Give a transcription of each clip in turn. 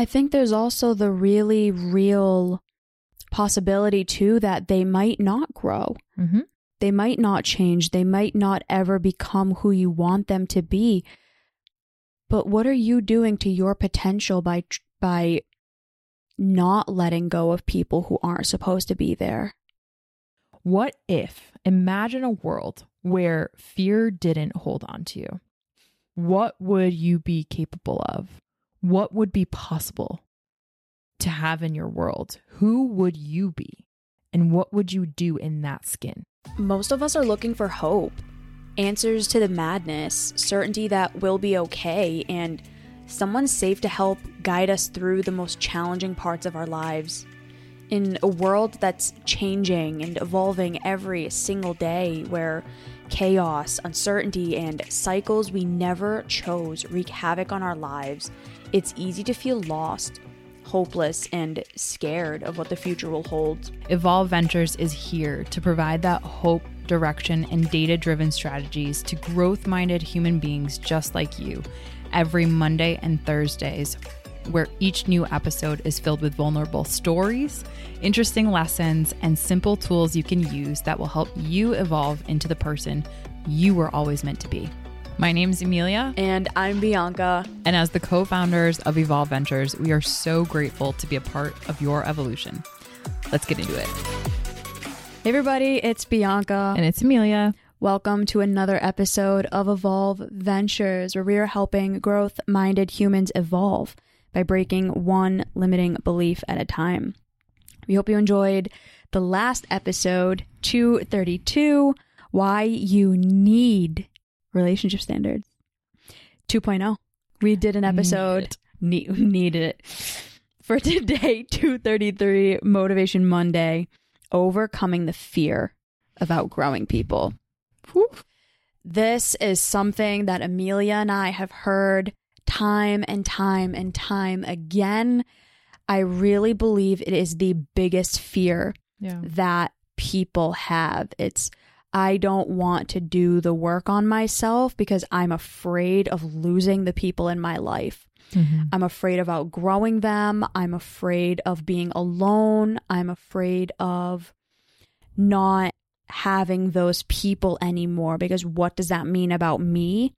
I think there's also the really real possibility too that they might not grow. Mm-hmm. They might not change. They might not ever become who you want them to be. But what are you doing to your potential by by not letting go of people who aren't supposed to be there? What if, imagine a world where fear didn't hold on to you? What would you be capable of? What would be possible to have in your world? Who would you be? And what would you do in that skin? Most of us are looking for hope, answers to the madness, certainty that we'll be okay, and someone safe to help guide us through the most challenging parts of our lives. In a world that's changing and evolving every single day, where chaos, uncertainty, and cycles we never chose wreak havoc on our lives, it's easy to feel lost, hopeless, and scared of what the future will hold. Evolve Ventures is here to provide that hope, direction, and data driven strategies to growth minded human beings just like you every Monday and Thursdays, where each new episode is filled with vulnerable stories, interesting lessons, and simple tools you can use that will help you evolve into the person you were always meant to be. My name is Emilia. And I'm Bianca. And as the co founders of Evolve Ventures, we are so grateful to be a part of your evolution. Let's get into it. Hey, everybody, it's Bianca. And it's Emilia. Welcome to another episode of Evolve Ventures, where we are helping growth minded humans evolve by breaking one limiting belief at a time. We hope you enjoyed the last episode, 232 Why You Need Relationship Standards. 2.0. We did an episode, need it. needed it. For today, 233 Motivation Monday, overcoming the fear of outgrowing people. Whew. This is something that Emilia and I have heard time and time and time again. I really believe it is the biggest fear Yeah. that people have. It's, I don't want to do the work on myself because I'm afraid of losing the people in my life. Mm-hmm. I'm afraid of outgrowing them. I'm afraid of being alone. I'm afraid of not having those people anymore because what does that mean about me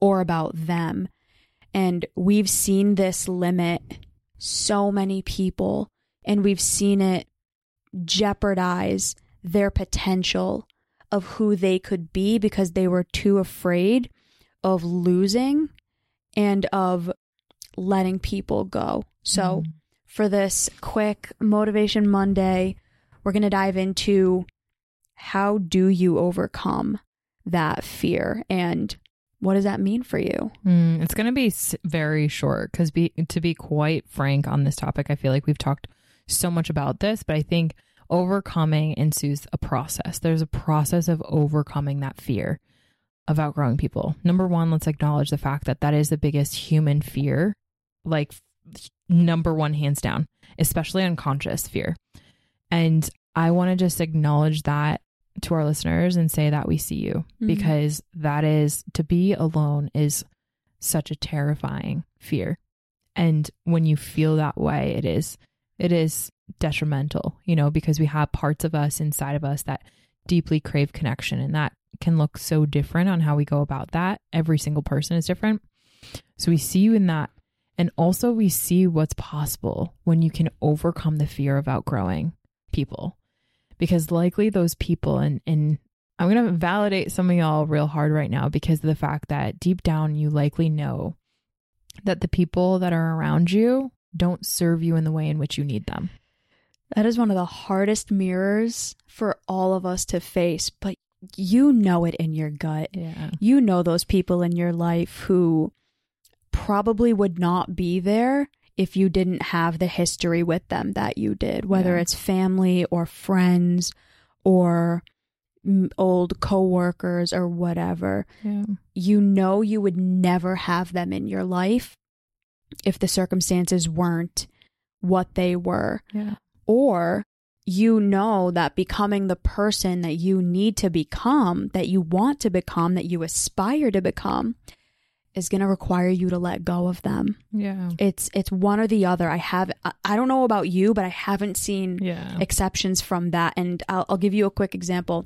or about them? And we've seen this limit so many people and we've seen it jeopardize their potential of who they could be because they were too afraid of losing and of letting people go. So, Mhm. for this quick Motivation Monday, we're going to dive into how do you overcome that fear and what does that mean for you? Mm, it's going to be very short because, be, to be quite frank on this topic, I feel like we've talked so much about this, but I think overcoming ensues a process. There's a process of overcoming that fear of outgrowing people. Number one, let's acknowledge the fact that that is the biggest human fear, like number one, hands down, especially unconscious fear. And I want to just acknowledge that to our listeners and say that we see you Mhm. because that is to be alone is such a terrifying fear. And when you feel that way, it is it is detrimental, you know, because we have parts of us inside of us that deeply crave connection and that can look so different on how we go about that. Every single person is different. So we see you in that. And also we see what's possible when you can overcome the fear of outgrowing people. Because likely those people and and I'm going to validate some of y'all real hard right now because of the fact that deep down you likely know that the people that are around you don't serve you in the way in which you need them. That is one of the hardest mirrors for all of us to face, but you know it in your gut. Yeah. You know those people in your life who probably would not be there if you didn't have the history with them that you did, whether Yeah. it's family or friends or old coworkers or whatever. Yeah. You know you would never have them in your life if the circumstances weren't what they were Yeah. or you know that becoming the person that you need to become, that you want to become, that you aspire to become, is going to require you to let go of them. Yeah. It's it's one or the other. I have I- don't know about you, but I haven't seen Yeah. exceptions from that. And I'll, I'll give you a quick example.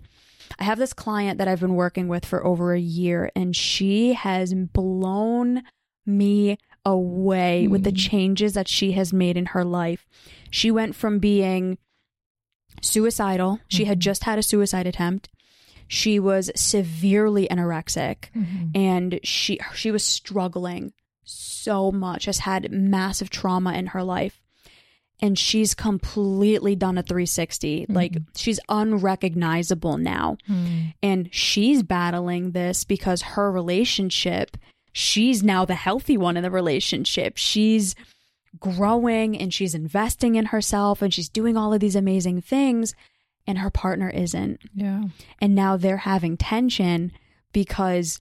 I have this client that I've been working with for over a year, and she has blown me away with the Mm. changes that she has made in her life. She went from being suicidal, she had Mhm. just had a suicide attempt. She was severely anorexic Mhm. and she she was struggling so much has had massive trauma in her life and she's completely done a 360 like Mhm. she's unrecognizable now Mm. and she's battling this because her relationship she's now the healthy one in the relationship she's growing and she's investing in herself and she's doing all of these amazing things and her partner isn't Yeah. and now they're having tension because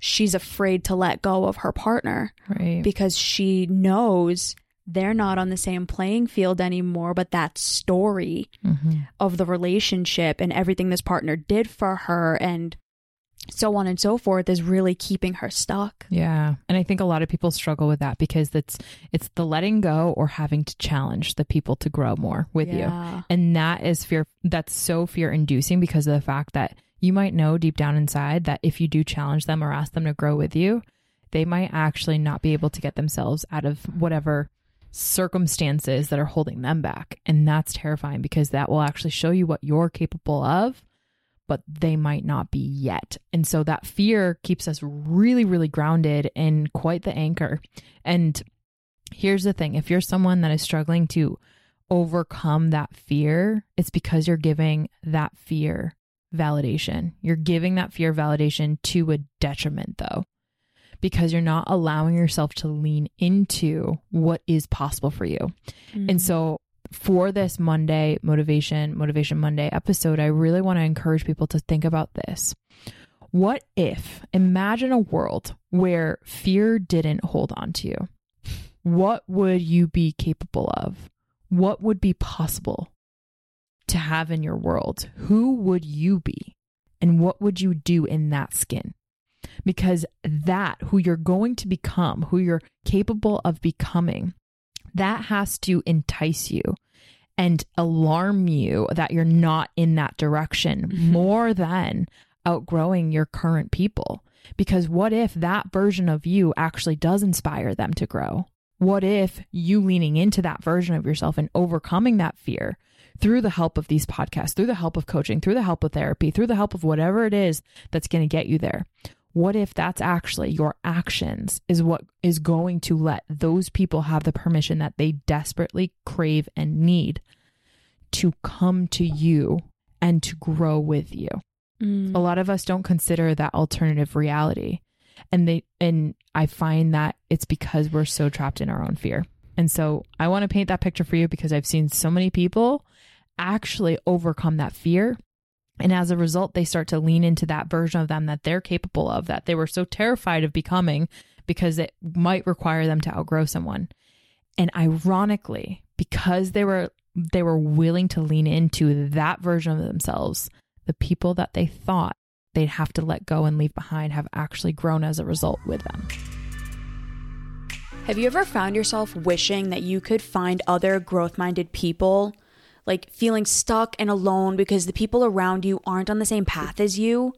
she's afraid to let go of her partner Right. because she knows they're not on the same playing field anymore but that story Mhm. of the relationship and everything this partner did for her and so on and so forth is really keeping her stuck Yeah. And I think a lot of people struggle with that because it's it's the letting go or having to challenge the people to grow more with you. And that is fear that's so fear inducing because of the fact that you might know deep down inside that if you do challenge them or ask them to grow with you, they might actually not be able to get themselves out of whatever circumstances that are holding them back. And that's terrifying because that will actually show you what you're capable of, but they might not be yet. And so that fear keeps us really, really grounded in quite the anchor. And here's the thing if you're someone that is struggling to overcome that fear, it's because you're giving that fear validation. You're giving that fear validation to a detriment, though, because you're not allowing yourself to lean into what is possible for you. Mm-hmm. And so, for this Monday Motivation, Motivation Monday episode, I really want to encourage people to think about this. What if, imagine a world where fear didn't hold on to you? What would you be capable of? What would be possible to have in your world? Who would you be? And what would you do in that skin? Because that, who you're going to become, who you're capable of becoming, that has to entice you and alarm you that you're not in that direction Mhm. more than outgrowing your current people. Because what if that version of you actually does inspire them to grow? What if you leaning into that version of yourself and overcoming that fear through the help of these podcasts, through the help of coaching, through the help of therapy, through the help of whatever it is that's going to get you there? What if that's actually your actions is what is going to let those people have the permission that they desperately crave and need to come to you and to grow with you? Mm. a lot of us don't consider that alternative reality and they and i find that it's because we're so trapped in our own fear and so i want to paint that picture for you because i've seen so many people actually overcome that fear and as a result they start to lean into that version of them that they're capable of that they were so terrified of becoming because it might require them to outgrow someone and ironically because they were they were willing to lean into that version of themselves the people that they thought they'd have to let go and leave behind have actually grown as a result with them. Have you ever found yourself wishing that you could find other growth minded people? Like feeling stuck and alone because the people around you aren't on the same path as you?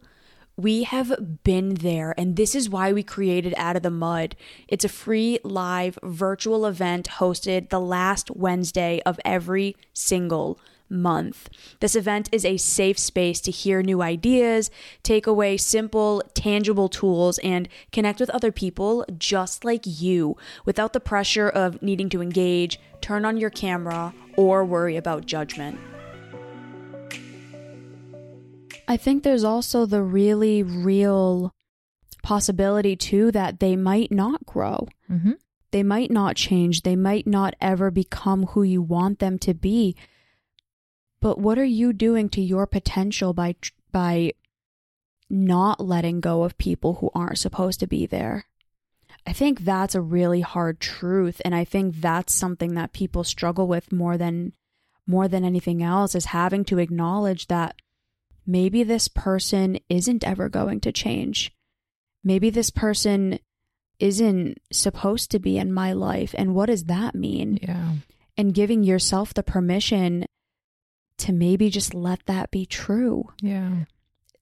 We have been there, and this is why we created Out of the Mud. It's a free live virtual event hosted the last Wednesday of every single month. This event is a safe space to hear new ideas, take away simple, tangible tools, and connect with other people just like you without the pressure of needing to engage, turn on your camera, or worry about judgment. I think there's also the really real possibility, too, that they might not grow. Mm-hmm. They might not change. They might not ever become who you want them to be. But what are you doing to your potential by by not letting go of people who aren't supposed to be there? I think that's a really hard truth and I think that's something that people struggle with more than more than anything else is having to acknowledge that maybe this person isn't ever going to change. Maybe this person isn't supposed to be in my life and what does that mean Yeah. and giving yourself the permission to maybe just let that be true. Yeah.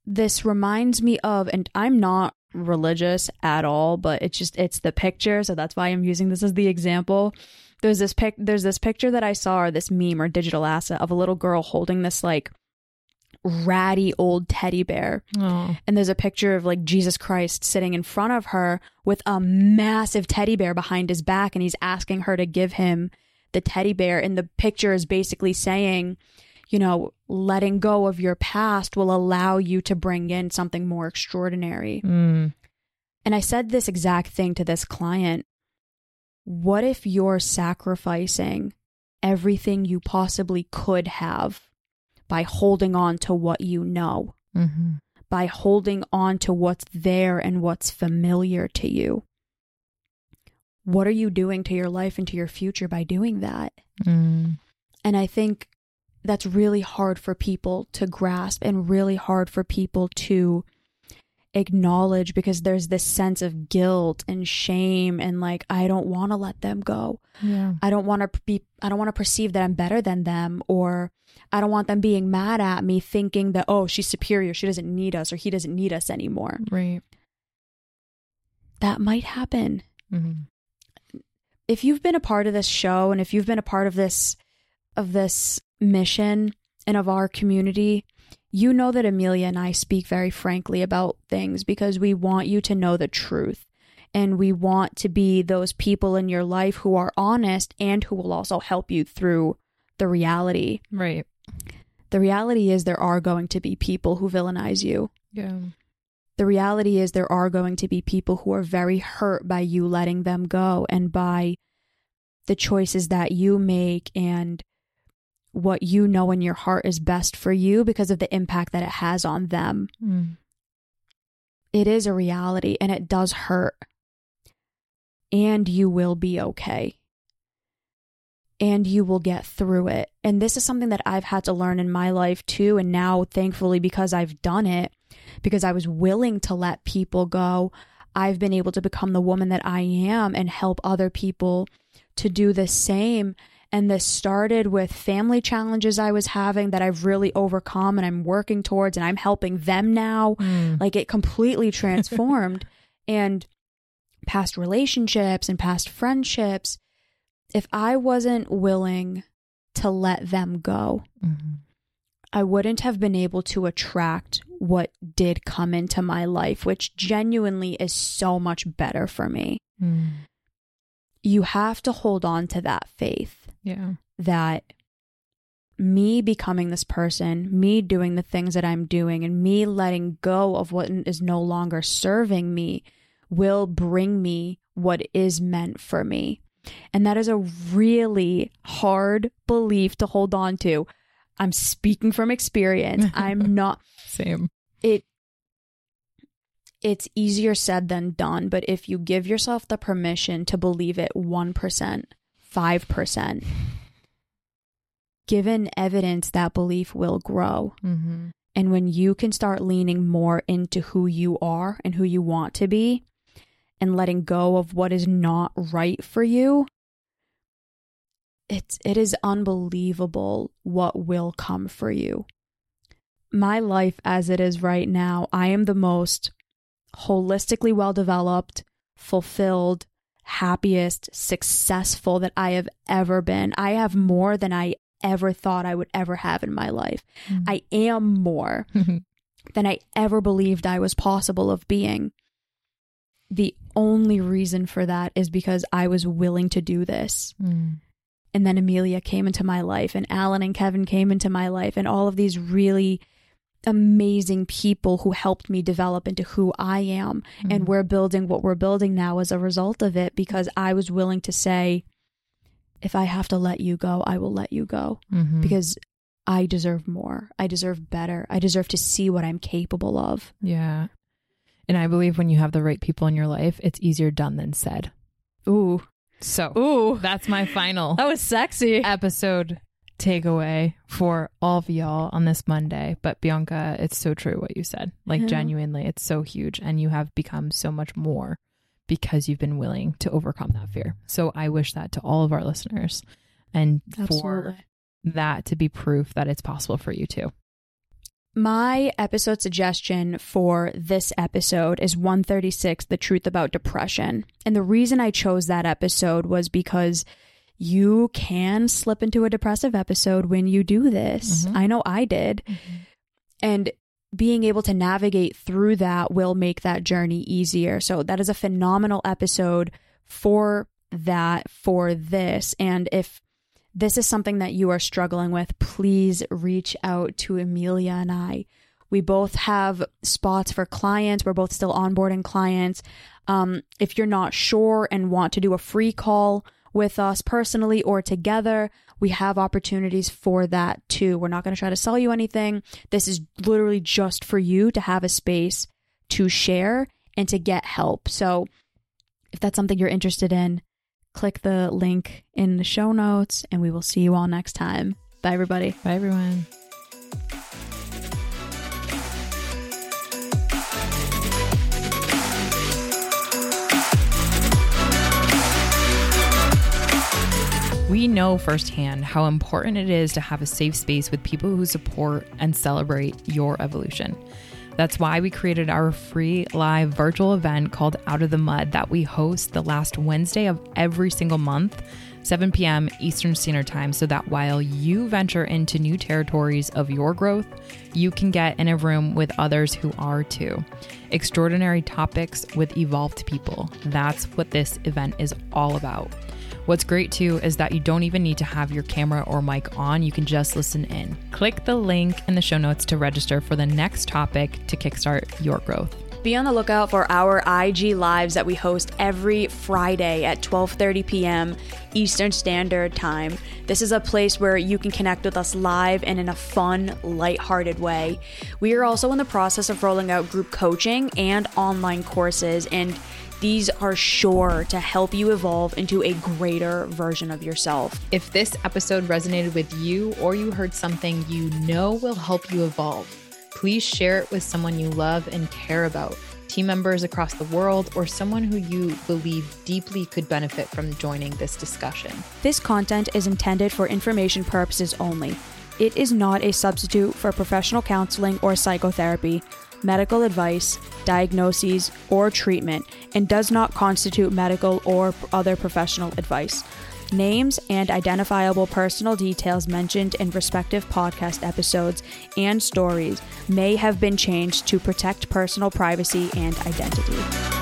this reminds me of and i'm not religious at all but it's just it's the picture. So that's why i'm using this as the example. There's this pic there's this picture that i saw or this meme or digital asset of a little girl holding this like ratty old teddy bear. Oh. and there's a picture of like jesus christ sitting in front of her with a massive teddy bear behind his back and he's asking her to give him the teddy bear. And the picture is basically saying you know letting go of your past will allow you to bring in something more extraordinary Mm. and i said this exact thing to this client what if you're sacrificing everything you possibly could have by holding on to what you know hmm by holding on to what's there and what's familiar to you. What are you doing to your life and to your future by doing that? Mm. And I think that's really hard for people to grasp and really hard for people to acknowledge because there's this sense of guilt and shame and like I don't want to let them go. Yeah. I don't want to be I don't want to perceive that I'm better than them or I don't want them being mad at me thinking that oh she's superior she doesn't need us or he doesn't need us anymore. Right. That might happen. hmm If you've been a part of this show and if you've been a part of this of this mission and of our community, you know that Emilia and I speak very frankly about things because we want you to know the truth. And we want to be those people in your life who are honest and who will also help you through the reality. Right. The reality is there are going to be people who villainize you. Yeah. The reality is there are going to be people who are very hurt by you letting them go and by the choices that you make and what you know in your heart is best for you because of the impact that it has on them. Mm. It is a reality and it does hurt. And you will be okay. And you will get through it. And this is something that I've had to learn in my life too. And now, thankfully, because I've done it, because I was willing to let people go, I've been able to become the woman that I am and help other people to do the same. And this started with family challenges I was having that I've really overcome and I'm working towards, and I'm helping them now. Mm. Like it completely transformed. and past relationships and past friendships, if I wasn't willing to let them go, Mhm. I wouldn't have been able to attract what did come into my life, which genuinely is so much better for me. Mm. You have to hold on to that faith Yeah. that me becoming this person, me doing the things that I'm doing, and me letting go of what is no longer serving me will bring me what is meant for me. And that is a really hard belief to hold on to. I'm speaking from experience. I'm not Same. it it's easier said than done, but if you give yourself the permission to believe it 1%, 5%, given evidence that belief will grow. Mm-hmm. And when you can start leaning more into who you are and who you want to be and letting go of what is not right for you, it's it is unbelievable what will come for you. My life as it is right now, I am the most holistically well developed, fulfilled, happiest, successful that I have ever been. I have more than I ever thought I would ever have in my life. I am more than I ever believed I was possible of being. The only reason for that is because I was willing to do this. Mm. And then Emilia came into my life, and Alan and Kevin came into my life, and all of these really amazing people who helped me develop into who I am. And Mhm. we're building what we're building now as a result of it because I was willing to say, if I have to let you go, I will let you go Mhm. because I deserve more. I deserve better. I deserve to see what I'm capable of. yeah. And I believe when you have the right people in your life, it's easier done than said. Ooh. So Ooh. that's my final That was sexy. episode takeaway for all of y'all on this Monday. But Bianca, it's so true what you said. Like Yeah. genuinely, it's so huge, and you have become so much more because you've been willing to overcome that fear. So I wish that to all of our listeners and for that to be proof that it's possible for you too. My episode suggestion for this episode is 136 The Truth About Depression. And the reason I chose that episode was because you can slip into a depressive episode when you do this. Mhm. I know I did. And being able to navigate through that will make that journey easier. So that is a phenomenal episode for that for this. And if this is something that you are struggling with, please reach out to Emilia and I. We both have spots for clients. We're both still onboarding clients. Um, if you're not sure and want to do a free call with us personally or together, we have opportunities for that too. We're not going to try to sell you anything. This is literally just for you to have a space to share and to get help. So if that's something you're interested in, click the link in the show notes and we will see you all next time. Bye, everybody. Bye everyone. We know firsthand how important it is to have a safe space with people who support and celebrate your evolution. That's why we created our free live virtual event called Out of the Mud that we host the last Wednesday of every single month, 7 p.m. Eastern Standard Time, so that while you venture into new territories of your growth, you can get in a room with others who are too. Extraordinary topics with evolved people. That's what this event is all about. What's great too is that you don't even need to have your camera or mic on, you can just listen in. Click the link in the show notes to register for the next topic to kickstart your growth. Be on the lookout for our IG lives that we host every Friday at 12:30 p.m. Eastern Standard Time. This is a place where you can connect with us live and in a fun, lighthearted way. We are also in the process of rolling out group coaching and online courses and these are sure to help you evolve into a greater version of yourself. If this episode resonated with you or you heard something you know will help you evolve, please share it with someone you love and care about, team members across the world, or someone who you believe deeply could benefit from joining this discussion. This content is intended for information purposes only. It is not a substitute for professional counseling or psychotherapy, medical advice, diagnoses, or treatment, and does not constitute medical or other professional advice. Names and identifiable personal details mentioned in respective podcast episodes and stories may have been changed to protect personal privacy and identity.